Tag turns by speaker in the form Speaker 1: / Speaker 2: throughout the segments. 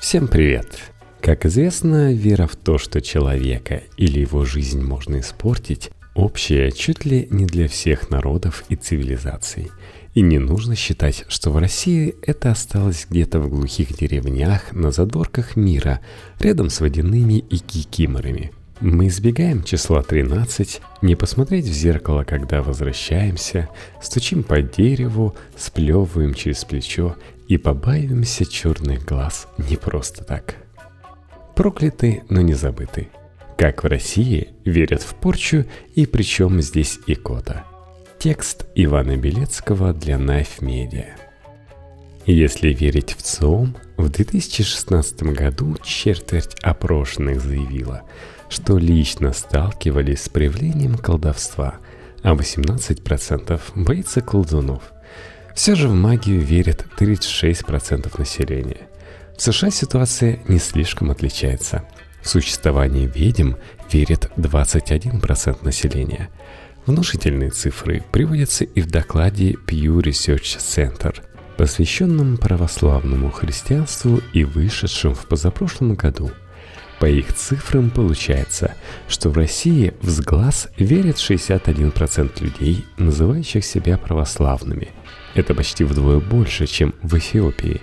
Speaker 1: Всем привет! Как известно, вера в то, что человека или его жизнь можно испортить, общая чуть ли не для всех народов и цивилизаций. И не нужно считать, что в России это осталось где-то в глухих деревнях на задорках мира, рядом с водяными и кикиморами. Мы избегаем числа 13, не посмотреть в зеркало, когда возвращаемся, стучим по дереву, сплевываем через плечо и побаиваемся черных глаз не просто так. Прокляты, но не забыты. Как в России верят в порчу и причем здесь икота. Текст Ивана Белецкого для Knife Media. Если верить в ЦИОМ, в 2016 году четверть опрошенных заявила – что лично сталкивались с проявлением колдовства, а 18% боится колдунов. Все же в магию верят 36% населения. В США ситуация не слишком отличается. В существование ведьм верит 21% населения. Внушительные цифры приводятся и в докладе Pew Research Center, посвященном православному христианству и вышедшем в позапрошлом году – по их цифрам получается, что в России в сглаз верит 61% людей, называющих себя православными. Это почти вдвое больше, чем в Эфиопии.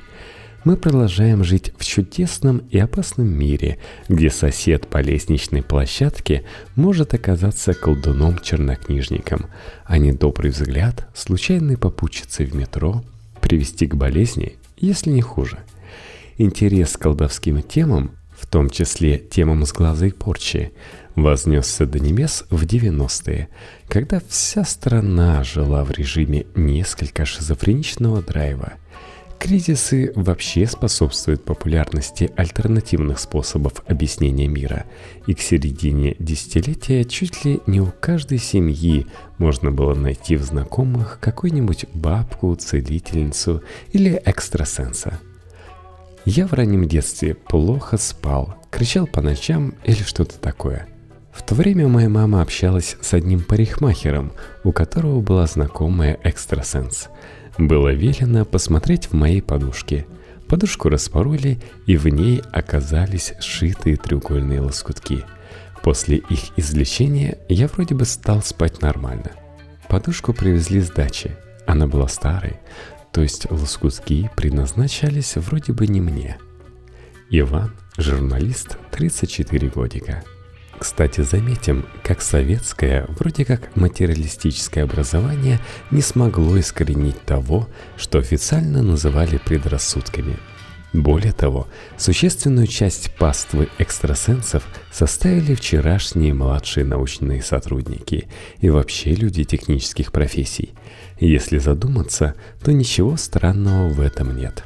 Speaker 1: Мы продолжаем жить в чудесном и опасном мире, где сосед по лестничной площадке может оказаться колдуном-чернокнижником, а недобрый взгляд случайной попутчицы в метро привести к болезни, если не хуже. Интерес к колдовским темам в том числе темам сглаза и порчи, вознесся до небес в 90-е, когда вся страна жила в режиме несколько шизофреничного драйва. Кризисы вообще способствуют популярности альтернативных способов объяснения мира, и к середине десятилетия чуть ли не у каждой семьи можно было найти в знакомых какую-нибудь бабку, целительницу или экстрасенса – я в раннем детстве плохо спал, кричал по ночам или что-то такое. В то время моя мама общалась с одним парикмахером, у которого была знакомая экстрасенс. Было велено посмотреть в моей подушке. Подушку распороли, и в ней оказались сшитые треугольные лоскутки. После их извлечения я вроде бы стал спать нормально. Подушку привезли с дачи. Она была старой, то есть лоскутки предназначались вроде бы не мне. Иван – журналист 34 годика. Кстати, заметим, как советское, вроде как материалистическое образование не смогло искоренить того, что официально называли предрассудками. Более того, существенную часть паствы экстрасенсов составили вчерашние младшие научные сотрудники и вообще люди технических профессий – если задуматься, то ничего странного в этом нет.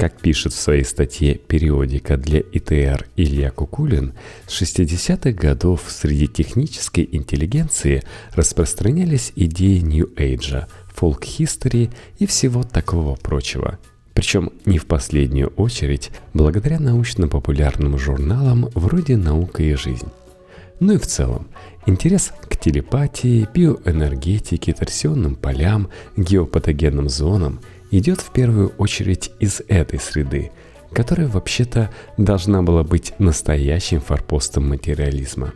Speaker 1: Как пишет в своей статье «Периодика для ИТР» Илья Кукулин, с 60-х годов среди технической интеллигенции распространялись идеи Нью-Эйджа, фолк-хистори и всего такого прочего. Причем не в последнюю очередь благодаря научно-популярным журналам вроде «Наука и жизнь». Ну и в целом, интерес к телепатии, биоэнергетике, торсионным полям, геопатогенным зонам идет в первую очередь из этой среды, которая вообще-то должна была быть настоящим форпостом материализма.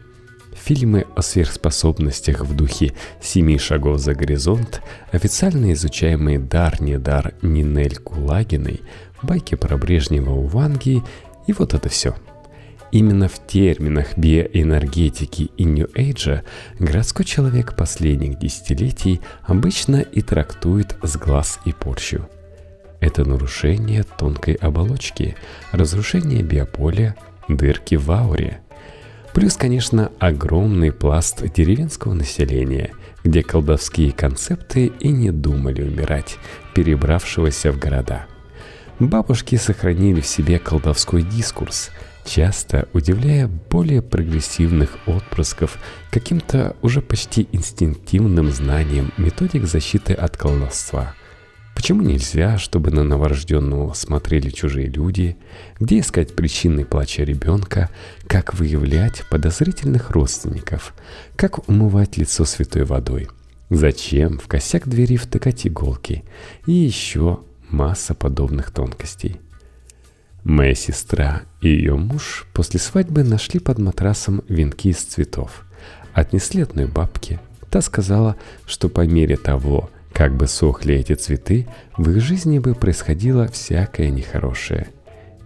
Speaker 1: Фильмы о сверхспособностях в духе «Семи шагов за горизонт», официально изучаемые «Дар-не дар» Нинель Кулагиной, байки про Брежнева у Ванги и вот это все – Именно в терминах биоэнергетики и Нью-Эйджа городской человек последних десятилетий обычно и трактует сглаз и порчу. Это нарушение тонкой оболочки, разрушение биополя, дырки в ауре. Плюс, конечно, огромный пласт деревенского населения, где колдовские концепты и не думали умирать, перебравшегося в города. Бабушки сохранили в себе колдовской дискурс – часто удивляя более прогрессивных отпрысков каким-то уже почти инстинктивным знанием методик защиты от колдовства. Почему нельзя, чтобы на новорожденного смотрели чужие люди, где искать причины плача ребенка, как выявлять подозрительных родственников, как умывать лицо святой водой, зачем в косяк двери втыкать иголки? И еще масса подобных тонкостей. Моя сестра и ее муж после свадьбы нашли под матрасом венки из цветов. Отнесли одной бабке. Та сказала, что по мере того, как бы сохли эти цветы, в их жизни бы происходило всякое нехорошее.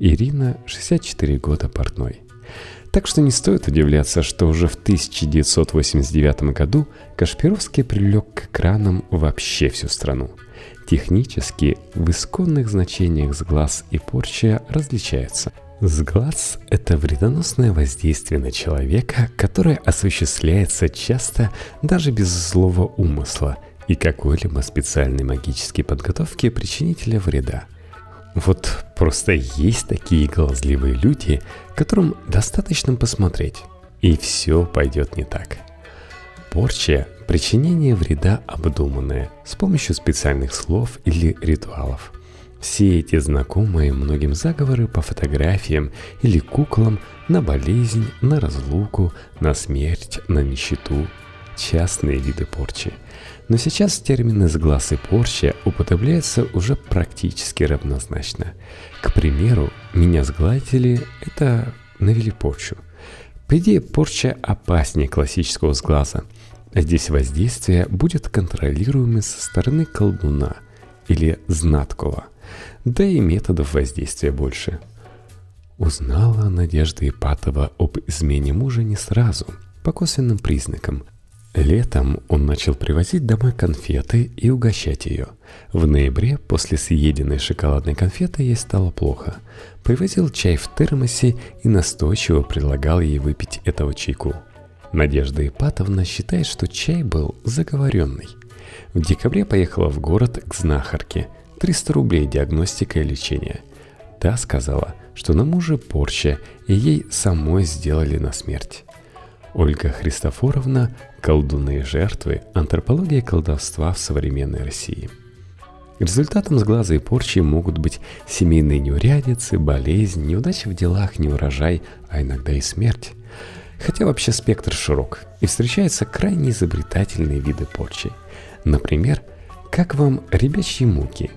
Speaker 1: Ирина, 64 года, портной. Так что не стоит удивляться, что уже в 1989 году Кашпировский привлек к экранам вообще всю страну – Технически в исконных значениях сглаз и порча различаются. Сглаз – это вредоносное воздействие на человека, которое осуществляется часто даже без злого умысла и какой-либо специальной магической подготовки причинителя вреда. Вот просто есть такие глазливые люди, которым достаточно посмотреть, и все пойдет не так. Порча Причинение вреда обдуманное, с помощью специальных слов или ритуалов. Все эти знакомые многим заговоры по фотографиям или куклам на болезнь, на разлуку, на смерть, на нищету – частные виды порчи. Но сейчас термины «сглаз» и «порча» употребляются уже практически равнозначно. К примеру, меня сгладили – это навели порчу. По идее, порча опаснее классического сглаза – Здесь воздействие будет контролируемым со стороны колдуна или знаткова, да и методов воздействия больше. Узнала Надежда Ипатова об измене мужа не сразу, по косвенным признакам. Летом он начал привозить домой конфеты и угощать ее. В ноябре после съеденной шоколадной конфеты ей стало плохо. Привозил чай в термосе и настойчиво предлагал ей выпить этого чайку – Надежда Ипатовна считает, что чай был заговоренный. В декабре поехала в город к знахарке. 300 рублей диагностика и лечение. Та сказала, что на муже порча, и ей самой сделали на смерть. Ольга Христофоровна «Колдуны жертвы. Антропология колдовства в современной России». Результатом сглаза и порчи могут быть семейные неурядицы, болезнь, неудачи в делах, неурожай, а иногда и смерть. Хотя вообще спектр широк, и встречаются крайне изобретательные виды порчи. Например, как вам ребячьи муки?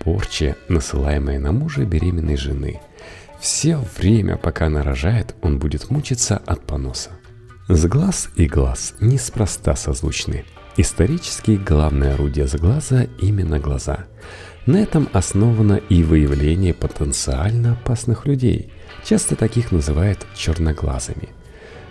Speaker 1: Порча, насылаемая на мужа беременной жены. Все время, пока она рожает, он будет мучиться от поноса. Сглаз и глаз неспроста созвучны. Исторически главное орудие сглаза именно глаза. На этом основано и выявление потенциально опасных людей. Часто таких называют черноглазыми –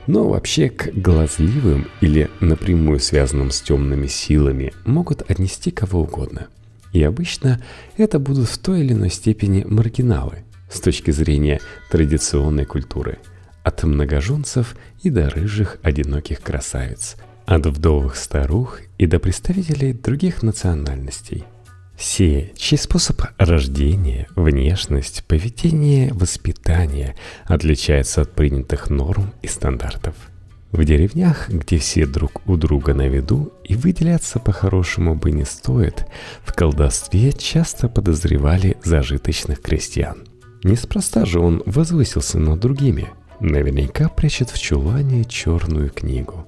Speaker 1: но вообще к глазливым или напрямую связанным с темными силами могут отнести кого угодно. И обычно это будут в той или иной степени маргиналы с точки зрения традиционной культуры. От многоженцев и до рыжих одиноких красавиц, от вдовых старух и до представителей других национальностей – все, чей способ рождения, внешность, поведение, воспитание отличается от принятых норм и стандартов. В деревнях, где все друг у друга на виду и выделяться по-хорошему бы не стоит, в колдовстве часто подозревали зажиточных крестьян. Неспроста же он возвысился над другими. Наверняка прячет в чулане черную книгу.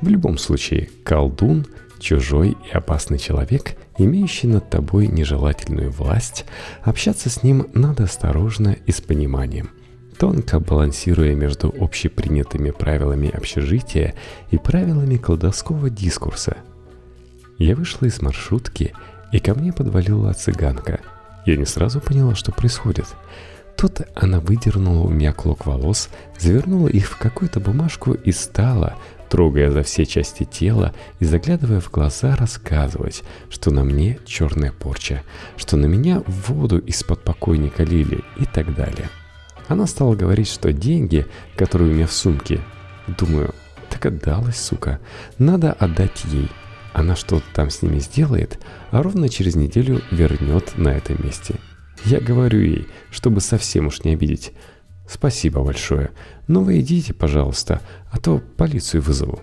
Speaker 1: В любом случае, колдун – чужой и опасный человек, имеющий над тобой нежелательную власть, общаться с ним надо осторожно и с пониманием, тонко балансируя между общепринятыми правилами общежития и правилами колдовского дискурса. Я вышла из маршрутки, и ко мне подвалила цыганка. Я не сразу поняла, что происходит. Тут она выдернула у меня клок волос, завернула их в какую-то бумажку и стала, трогая за все части тела и заглядывая в глаза, рассказывать, что на мне черная порча, что на меня воду из-под покойника лили и так далее. Она стала говорить, что деньги, которые у меня в сумке, думаю, так отдалась, сука, надо отдать ей. Она что-то там с ними сделает, а ровно через неделю вернет на этом месте. Я говорю ей, чтобы совсем уж не обидеть, «Спасибо большое. Но вы идите, пожалуйста, а то полицию вызову».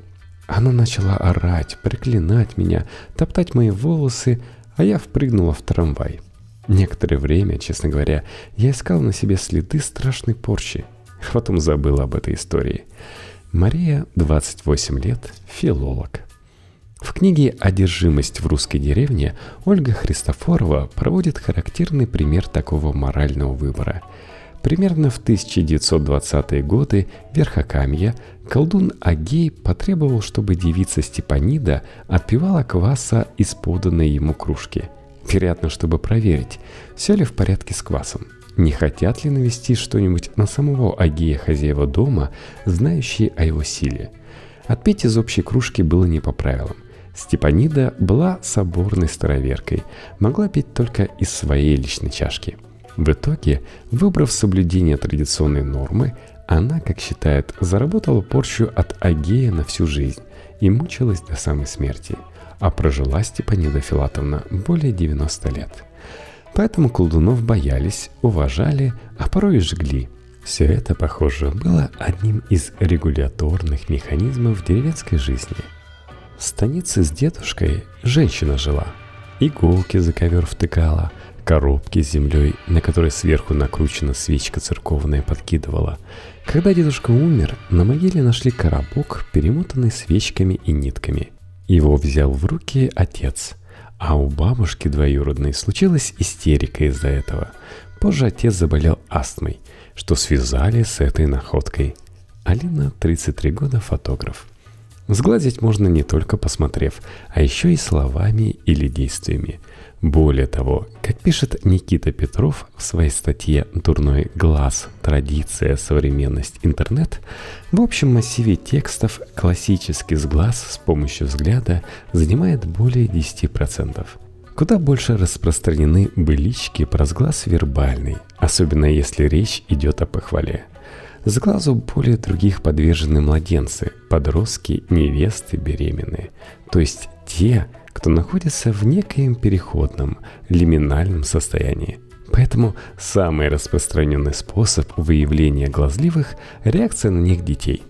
Speaker 1: Она начала орать, проклинать меня, топтать мои волосы, а я впрыгнула в трамвай. Некоторое время, честно говоря, я искал на себе следы страшной порчи. Потом забыл об этой истории. Мария, 28 лет, филолог. В книге «Одержимость в русской деревне» Ольга Христофорова проводит характерный пример такого морального выбора – Примерно в 1920-е годы Верхокамья колдун Агей потребовал, чтобы девица Степанида отпивала кваса из поданной ему кружки. Вероятно, чтобы проверить, все ли в порядке с квасом. Не хотят ли навести что-нибудь на самого Агея хозяева дома, знающие о его силе? Отпить из общей кружки было не по правилам. Степанида была соборной староверкой, могла пить только из своей личной чашки. В итоге, выбрав соблюдение традиционной нормы, она, как считает, заработала порчу от Агея на всю жизнь и мучилась до самой смерти, а прожила Степанида Филатовна более 90 лет. Поэтому колдунов боялись, уважали, а порой и жгли. Все это, похоже, было одним из регуляторных механизмов деревенской жизни. В станице с дедушкой женщина жила. Иголки за ковер втыкала, коробки с землей, на которой сверху накручена свечка церковная, подкидывала. Когда дедушка умер, на могиле нашли коробок, перемотанный свечками и нитками. Его взял в руки отец – а у бабушки двоюродной случилась истерика из-за этого. Позже отец заболел астмой, что связали с этой находкой. Алина, 33 года, фотограф. Сгладить можно не только посмотрев, а еще и словами или действиями – более того, как пишет Никита Петров в своей статье «Дурной глаз. Традиция, современность, интернет», в общем массиве текстов классический сглаз с помощью взгляда занимает более 10%. Куда больше распространены былички про сглаз вербальный, особенно если речь идет о похвале. С глазу более других подвержены младенцы, подростки, невесты, беременные, то есть те, кто находится в некоем переходном, лиминальном состоянии. Поэтому самый распространенный способ выявления глазливых – реакция на них детей.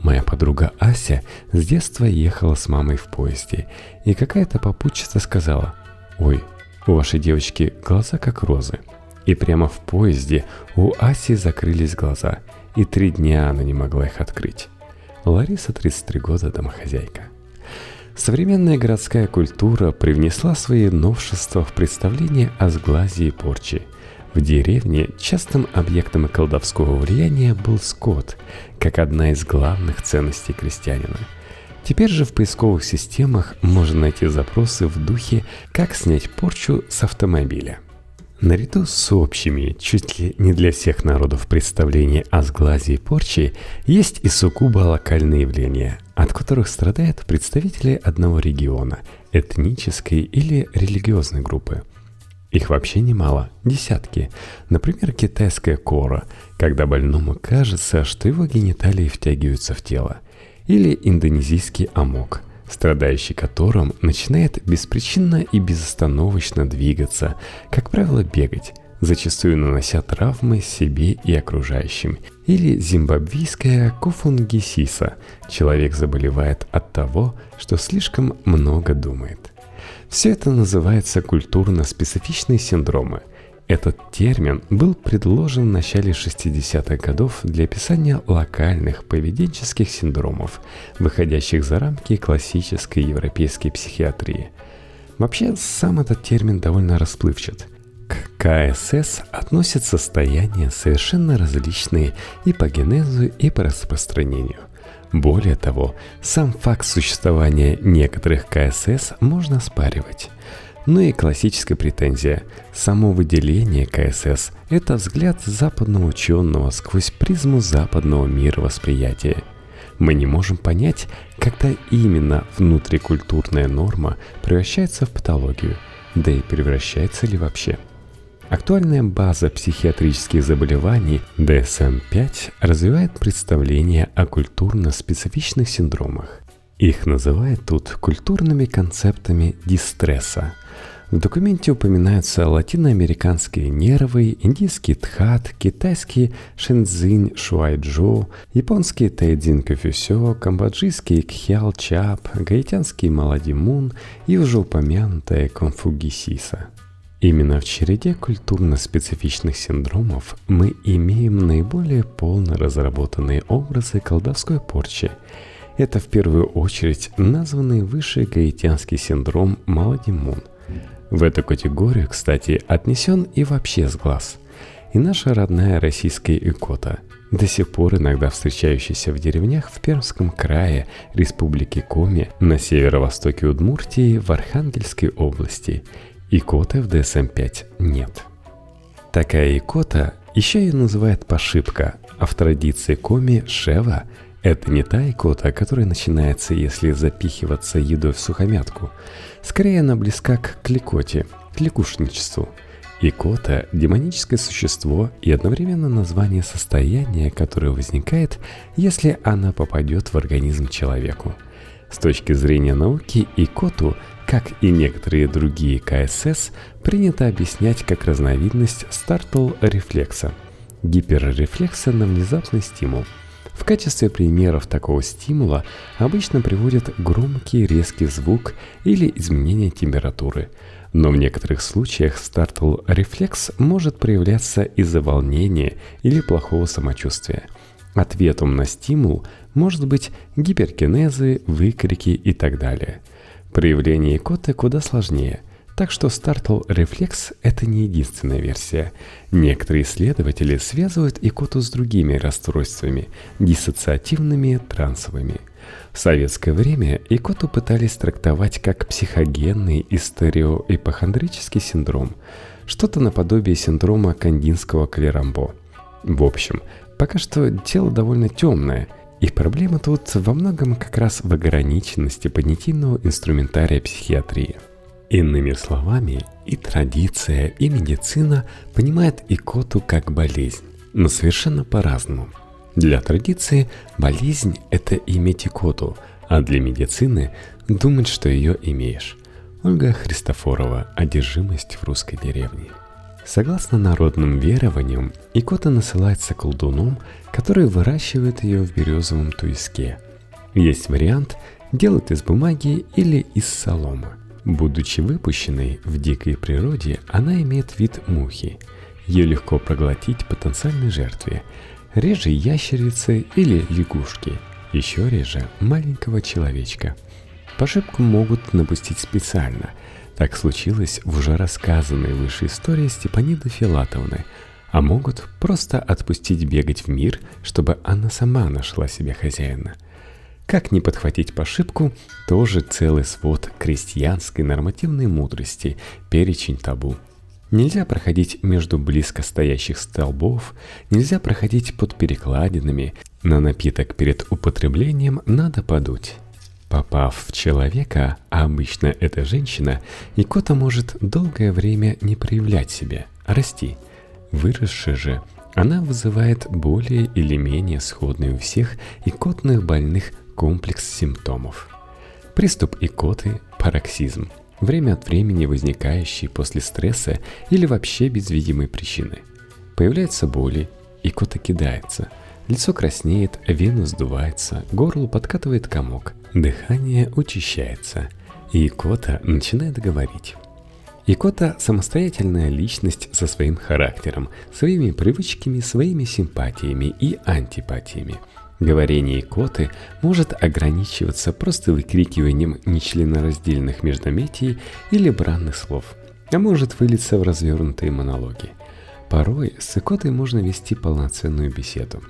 Speaker 1: Моя подруга Ася с детства ехала с мамой в поезде, и какая-то попутчица сказала «Ой, у вашей девочки глаза как розы». И прямо в поезде у Аси закрылись глаза, и три дня она не могла их открыть. Лариса, 33 года, домохозяйка. Современная городская культура привнесла свои новшества в представление о сглазе и порче. В деревне частым объектом колдовского влияния был скот, как одна из главных ценностей крестьянина. Теперь же в поисковых системах можно найти запросы в духе «Как снять порчу с автомобиля». Наряду с общими, чуть ли не для всех народов представления о сглазе и порче, есть и сугубо локальные явления, от которых страдают представители одного региона, этнической или религиозной группы. Их вообще немало, десятки. Например, китайская кора, когда больному кажется, что его гениталии втягиваются в тело. Или индонезийский амок – страдающий которым начинает беспричинно и безостановочно двигаться, как правило бегать, зачастую нанося травмы себе и окружающим. Или зимбабвийская куфунгисиса – человек заболевает от того, что слишком много думает. Все это называется культурно-специфичные синдромы – этот термин был предложен в начале 60-х годов для описания локальных поведенческих синдромов, выходящих за рамки классической европейской психиатрии. Вообще, сам этот термин довольно расплывчат. К КСС относят состояния совершенно различные и по генезу, и по распространению. Более того, сам факт существования некоторых КСС можно спаривать – ну и классическая претензия. Само выделение КСС – это взгляд западного ученого сквозь призму западного мира восприятия. Мы не можем понять, когда именно внутрикультурная норма превращается в патологию, да и превращается ли вообще. Актуальная база психиатрических заболеваний DSM-5 развивает представление о культурно-специфичных синдромах. Их называют тут культурными концептами дистресса – в документе упоминаются латиноамериканские нервы, индийский тхат, китайский шэньцзинь шуайджо, японский тайдзин кафюсё, камбоджийский кхял чап, гаитянский маладимун и уже упомянутая конфугисиса. Именно в череде культурно-специфичных синдромов мы имеем наиболее полно разработанные образы колдовской порчи. Это в первую очередь названный выше гаитянский синдром Маладимун – в эту категорию, кстати, отнесен и вообще сглаз. и наша родная российская икота, до сих пор иногда встречающаяся в деревнях в Пермском крае, Республике Коми, на северо-востоке Удмуртии, в Архангельской области. Икоты в DSM-5 нет. Такая икота еще ее называют пошибка, а в традиции Коми Шева – это не та икота, которая начинается, если запихиваться едой в сухомятку. Скорее она близка к кликоте, к лягушничеству – Икота – демоническое существо и одновременно название состояния, которое возникает, если она попадет в организм человеку. С точки зрения науки, икоту, как и некоторые другие КСС, принято объяснять как разновидность стартл-рефлекса – гиперрефлекса на внезапный стимул. В качестве примеров такого стимула обычно приводят громкий резкий звук или изменение температуры – но в некоторых случаях стартл-рефлекс может проявляться из-за волнения или плохого самочувствия. Ответом на стимул может быть гиперкинезы, выкрики и так далее. Проявление икоты куда сложнее – так что стартл-рефлекс – это не единственная версия. Некоторые исследователи связывают икоту с другими расстройствами – диссоциативными, трансовыми – в советское время икоту пытались трактовать как психогенный истериоипохондрический синдром, что-то наподобие синдрома кандинского клерамбо. В общем, пока что тело довольно темное, и проблема тут во многом как раз в ограниченности понятийного инструментария психиатрии. Иными словами, и традиция, и медицина понимают икоту как болезнь, но совершенно по-разному – для традиции болезнь – это иметь икоту, а для медицины – думать, что ее имеешь. Ольга Христофорова «Одержимость в русской деревне». Согласно народным верованиям, икота насылается колдуном, который выращивает ее в березовом туиске. Есть вариант – делать из бумаги или из соломы. Будучи выпущенной в дикой природе, она имеет вид мухи. Ее легко проглотить потенциальной жертве – реже ящерицы или лягушки, еще реже маленького человечка. Пошибку могут напустить специально. Так случилось в уже рассказанной выше истории Степаниды Филатовны, а могут просто отпустить бегать в мир, чтобы она сама нашла себе хозяина. Как не подхватить пошибку, тоже целый свод крестьянской нормативной мудрости, перечень табу – Нельзя проходить между близко стоящих столбов, нельзя проходить под перекладинами, на напиток перед употреблением надо подуть. Попав в человека, а обычно это женщина, икота может долгое время не проявлять себя, расти. Выросшая же, она вызывает более или менее сходный у всех икотных больных комплекс симптомов. Приступ икоты – пароксизм – время от времени возникающие после стресса или вообще без видимой причины. Появляются боли, и кота кидается, лицо краснеет, вену сдувается, горло подкатывает комок, дыхание учащается, и кота начинает говорить. Икота – самостоятельная личность со своим характером, своими привычками, своими симпатиями и антипатиями – Говорение коты может ограничиваться просто выкрикиванием нечленораздельных междометий или бранных слов, а может вылиться в развернутые монологи. Порой с икотой можно вести полноценную беседу.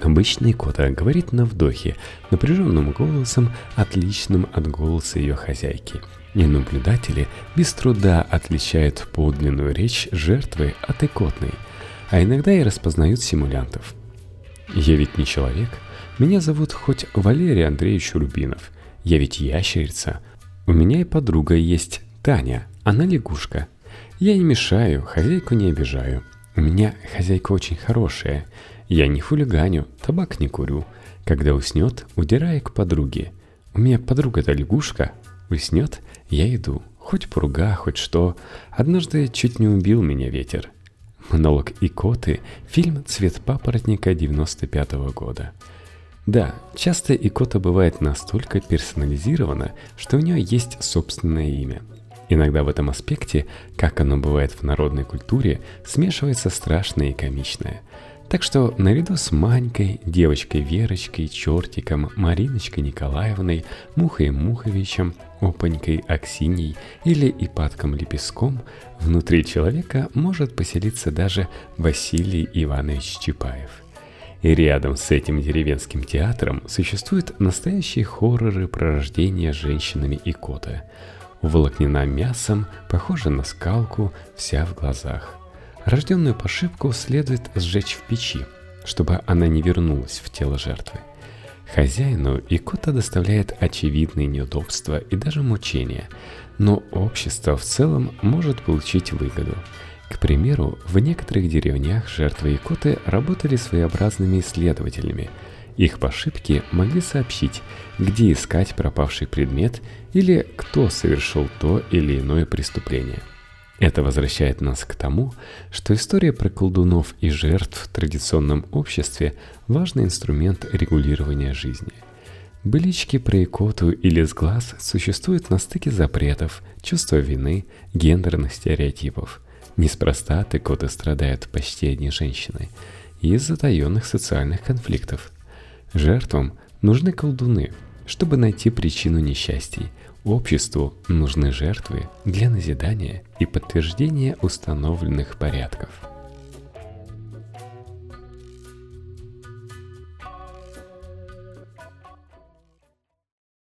Speaker 1: Обычный кота говорит на вдохе, напряженным голосом, отличным от голоса ее хозяйки. И наблюдатели без труда отличают подлинную речь жертвы от икотной, а иногда и распознают симулянтов – я ведь не человек. Меня зовут хоть Валерий Андреевич Рубинов. Я ведь ящерица. У меня и подруга есть, Таня. Она лягушка. Я не мешаю, хозяйку не обижаю. У меня хозяйка очень хорошая. Я не хулиганю, табак не курю. Когда уснет, удираю к подруге. У меня подруга-то лягушка. Уснет, я иду. Хоть пруга, хоть что. Однажды чуть не убил меня ветер. Монолог Икоты, фильм «Цвет папоротника» 95 -го года. Да, часто Икота бывает настолько персонализирована, что у нее есть собственное имя. Иногда в этом аспекте, как оно бывает в народной культуре, смешивается страшное и комичное. Так что наряду с Манькой, девочкой Верочкой, Чертиком, Мариночкой Николаевной, Мухой Муховичем, Опанькой Аксиней или Ипатком Лепестком внутри человека может поселиться даже Василий Иванович Чапаев. И рядом с этим деревенским театром существуют настоящие хорроры про рождение женщинами и кота. Уволокнена мясом, похожа на скалку, вся в глазах – Рожденную пошибку следует сжечь в печи, чтобы она не вернулась в тело жертвы. Хозяину икота доставляет очевидные неудобства и даже мучения, но общество в целом может получить выгоду. К примеру, в некоторых деревнях жертвы икоты работали своеобразными исследователями. Их по ошибке могли сообщить, где искать пропавший предмет или кто совершил то или иное преступление – это возвращает нас к тому, что история про колдунов и жертв в традиционном обществе – важный инструмент регулирования жизни. Былички про икоту или сглаз существуют на стыке запретов, чувства вины, гендерных стереотипов. Неспроста от икоты страдают почти одни женщины из затаенных социальных конфликтов. Жертвам нужны колдуны, чтобы найти причину несчастий – Обществу нужны жертвы для назидания и подтверждения установленных порядков.